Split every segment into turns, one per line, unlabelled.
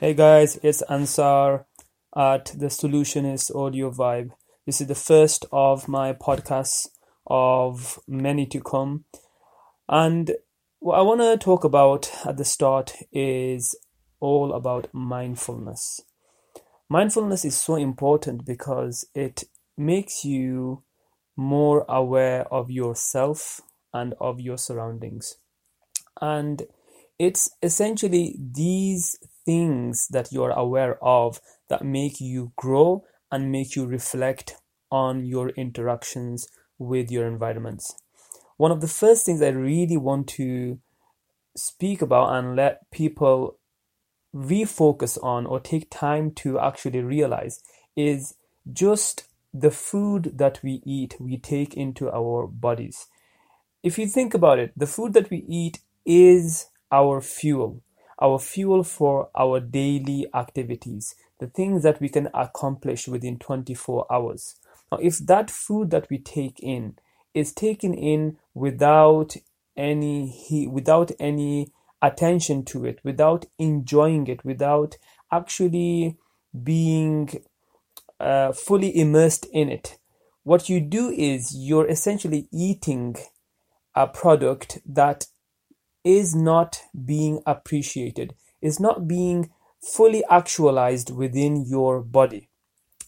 Hey guys, it's Ansar at the Solutionist Audio Vibe. This is the first of my podcasts of many to come. And what I want to talk about at the start is all about mindfulness. Mindfulness is so important because it makes you more aware of yourself and of your surroundings. And it's essentially these things that you're aware of that make you grow and make you reflect on your interactions with your environments. One of the first things I really want to speak about and let people refocus on or take time to actually realize is just the food that we eat, we take into our bodies. If you think about it, the food that we eat is our fuel our fuel for our daily activities, the things that we can accomplish within 24 hours. Now, if that food that we take in is taken in without any without any attention to it, without enjoying it, without actually being uh, fully immersed in it, what you do is you're essentially eating a product that is not being appreciated, is not being fully actualized within your body.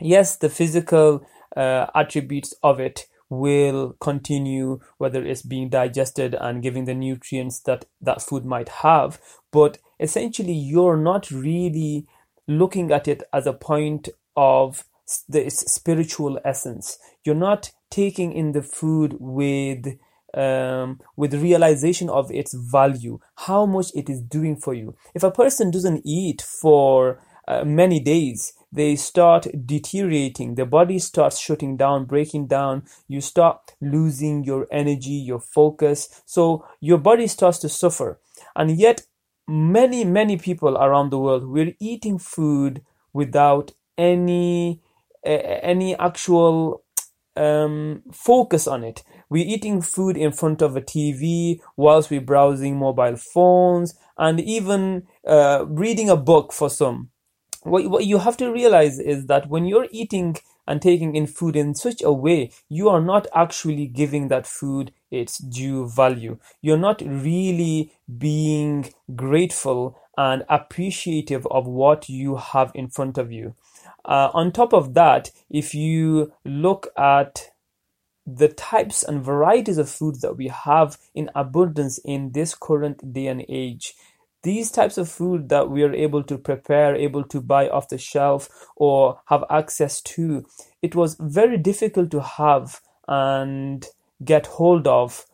Yes, the physical uh, attributes of it will continue, whether it's being digested and giving the nutrients that that food might have, but essentially you're not really looking at it as a point of the spiritual essence. You're not taking in the food with um, with realization of its value, how much it is doing for you. If a person doesn't eat for uh, many days, they start deteriorating. The body starts shutting down, breaking down. You start losing your energy, your focus. So your body starts to suffer. And yet, many, many people around the world, we're eating food without any uh, any actual um, focus on it. We're eating food in front of a TV whilst we're browsing mobile phones and even uh, reading a book for some. What, what you have to realize is that when you're eating and taking in food in such a way, you are not actually giving that food its due value. You're not really being grateful and appreciative of what you have in front of you. Uh, on top of that, if you look at the types and varieties of food that we have in abundance in this current day and age, these types of food that we are able to prepare, able to buy off the shelf or have access to, it was very difficult to have and get hold of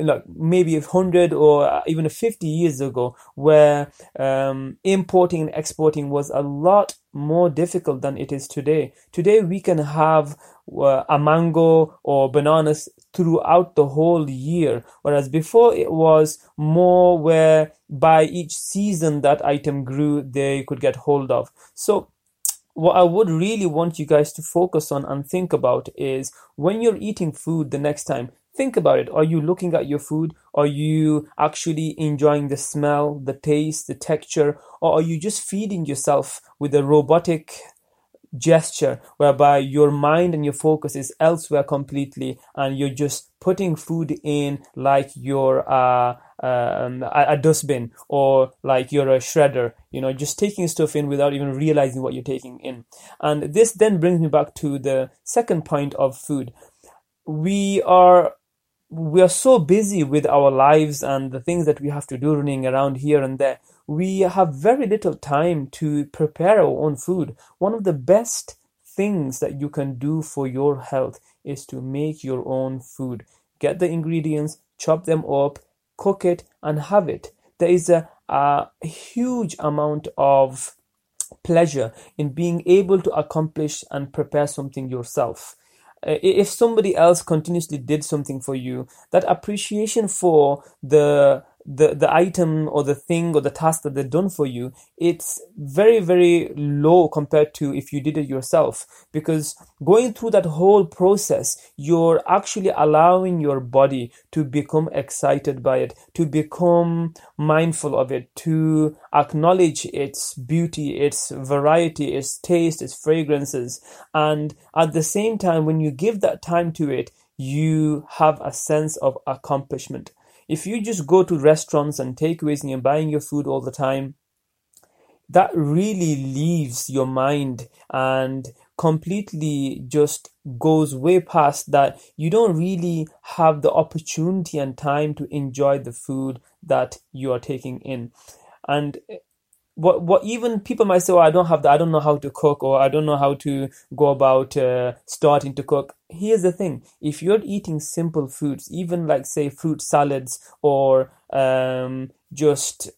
like maybe a hundred or even 50 years ago, where um, importing and exporting was a lot more difficult than it is today. Today we can have uh, a mango or bananas throughout the whole year, whereas before it was more where by each season that item grew, they could get hold of. So what I would really want you guys to focus on and think about is when you're eating food the next time, think about it. Are you looking at your food? Are you actually enjoying the smell, the taste, the texture? Or are you just feeding yourself with a robotic gesture whereby your mind and your focus is elsewhere completely and you're just putting food in like you're uh, um, a, a dustbin or like you're a shredder, you know, just taking stuff in without even realizing what you're taking in. And this then brings me back to the second point of food. We are we are so busy with our lives and the things that we have to do running around here and there. We have very little time to prepare our own food. One of the best things that you can do for your health is to make your own food. Get the ingredients, chop them up, cook it, and have it. There is a, a huge amount of pleasure in being able to accomplish and prepare something yourself. Uh, if somebody else continuously did something for you, that appreciation for the the the item or the thing or the task that they've done for you it's very very low compared to if you did it yourself. Because going through that whole process you're actually allowing your body to become excited by it to become mindful of it to acknowledge its beauty its variety its taste its fragrances. And at the same time when you give that time to it you have a sense of accomplishment if you just go to restaurants and takeaways and you're buying your food all the time, that really leaves your mind and completely just goes way past that. You don't really have the opportunity and time to enjoy the food that you are taking in. And what what even people might say, oh, I don't have the, I don't know how to cook, or I don't know how to go about uh, starting to cook. Here's the thing: if you're eating simple foods, even like say fruit salads or um, just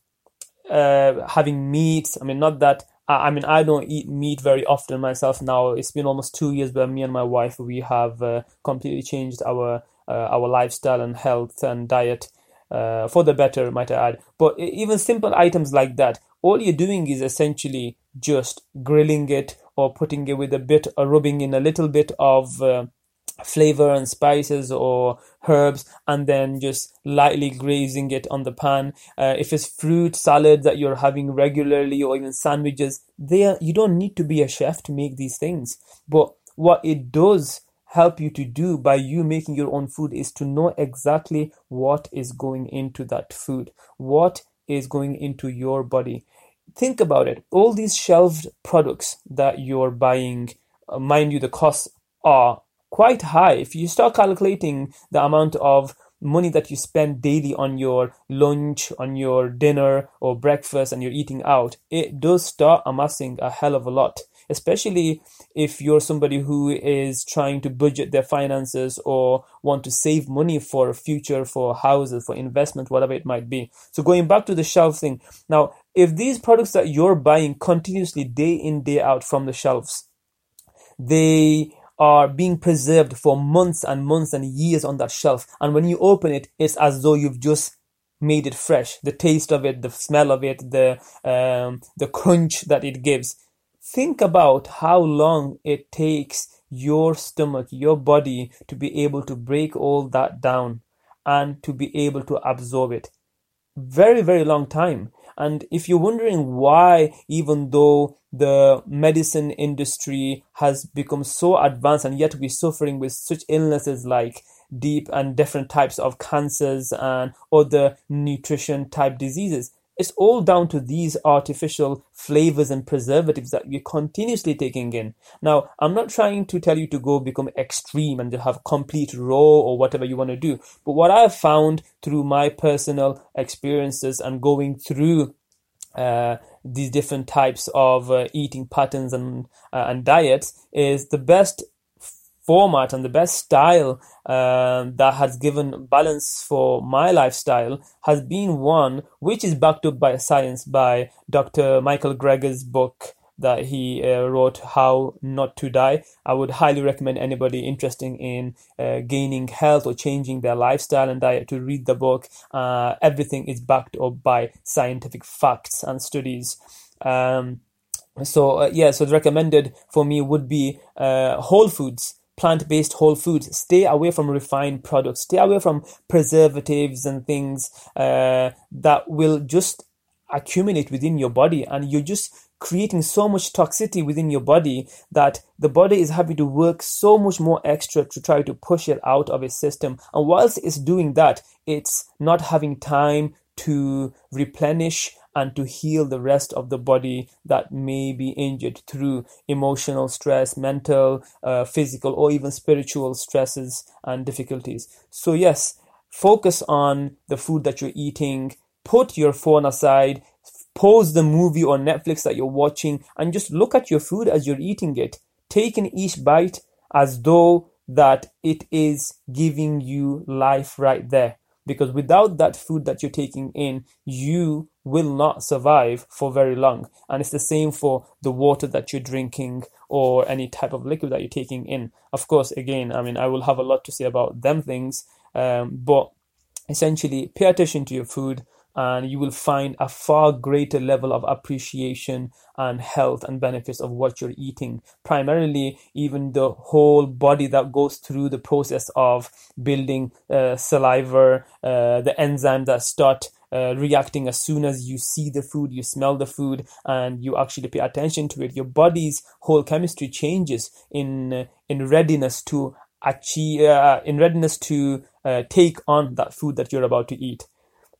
uh, having meat. I mean, not that. I mean, I don't eat meat very often myself now. It's been almost two years, but me and my wife we have uh, completely changed our uh, our lifestyle and health and diet uh, for the better, might I add. But even simple items like that, all you're doing is essentially just grilling it or putting it with a bit or rubbing in a little bit of uh, flavor and spices or herbs and then just lightly grazing it on the pan. Uh, if it's fruit salad that you're having regularly or even sandwiches there you don't need to be a chef to make these things. But what it does help you to do by you making your own food is to know exactly what is going into that food. What is going into your body. Think about it. All these shelved products that you're buying uh, mind you the costs are quite high. If you start calculating the amount of money that you spend daily on your lunch on your dinner or breakfast and you're eating out it does start amassing a hell of a lot especially if you're somebody who is trying to budget their finances or want to save money for future for houses for investment whatever it might be. So going back to the shelf thing. Now if these products that you're buying continuously day in day out from the shelves they are being preserved for months and months and years on that shelf. And when you open it it's as though you've just made it fresh. The taste of it the smell of it the um, the crunch that it gives think about how long it takes your stomach your body to be able to break all that down and to be able to absorb it. Very very long time. And if you're wondering why, even though the medicine industry has become so advanced and yet we're suffering with such illnesses like deep and different types of cancers and other nutrition type diseases, it's all down to these artificial flavors and preservatives that we're continuously taking in. Now, I'm not trying to tell you to go become extreme and to have complete raw or whatever you want to do. But what I've found through my personal experiences and going through uh, these different types of uh, eating patterns and uh, and diets is the best format and the best style um, that has given balance for my lifestyle has been one which is backed up by science by Dr. Michael Greger's book that he uh, wrote how not to die. I would highly recommend anybody interested in uh, gaining health or changing their lifestyle and diet to read the book. Uh, everything is backed up by scientific facts and studies. Um, so uh, yeah so the recommended for me would be uh, whole foods plant-based whole foods. Stay away from refined products. Stay away from preservatives and things uh, that will just accumulate within your body and you're just creating so much toxicity within your body that the body is having to work so much more extra to try to push it out of its system. And whilst it's doing that it's not having time to replenish and to heal the rest of the body that may be injured through emotional stress, mental, uh, physical, or even spiritual stresses and difficulties. So, yes, focus on the food that you're eating, put your phone aside, pause the movie or Netflix that you're watching, and just look at your food as you're eating it. Take in each bite as though that it is giving you life right there because without that food that you're taking in, you will not survive for very long. And it's the same for the water that you're drinking or any type of liquid that you're taking in. Of course, again, I mean, I will have a lot to say about them things, um, but essentially pay attention to your food and you will find a far greater level of appreciation and health and benefits of what you're eating. Primarily, even the whole body that goes through the process of building uh, saliva, uh, the enzymes that start uh, reacting as soon as you see the food, you smell the food, and you actually pay attention to it. Your body's whole chemistry changes in uh, in readiness to achieve, uh, in readiness to uh, take on that food that you're about to eat.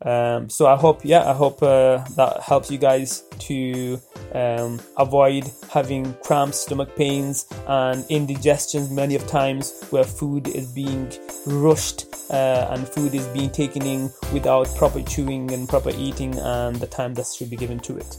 Um, so I hope, yeah, I hope uh, that helps you guys to um, avoid having cramps, stomach pains, and indigestions many of times where food is being rushed uh, and food is being taken in without proper chewing and proper eating and the time that should be given to it.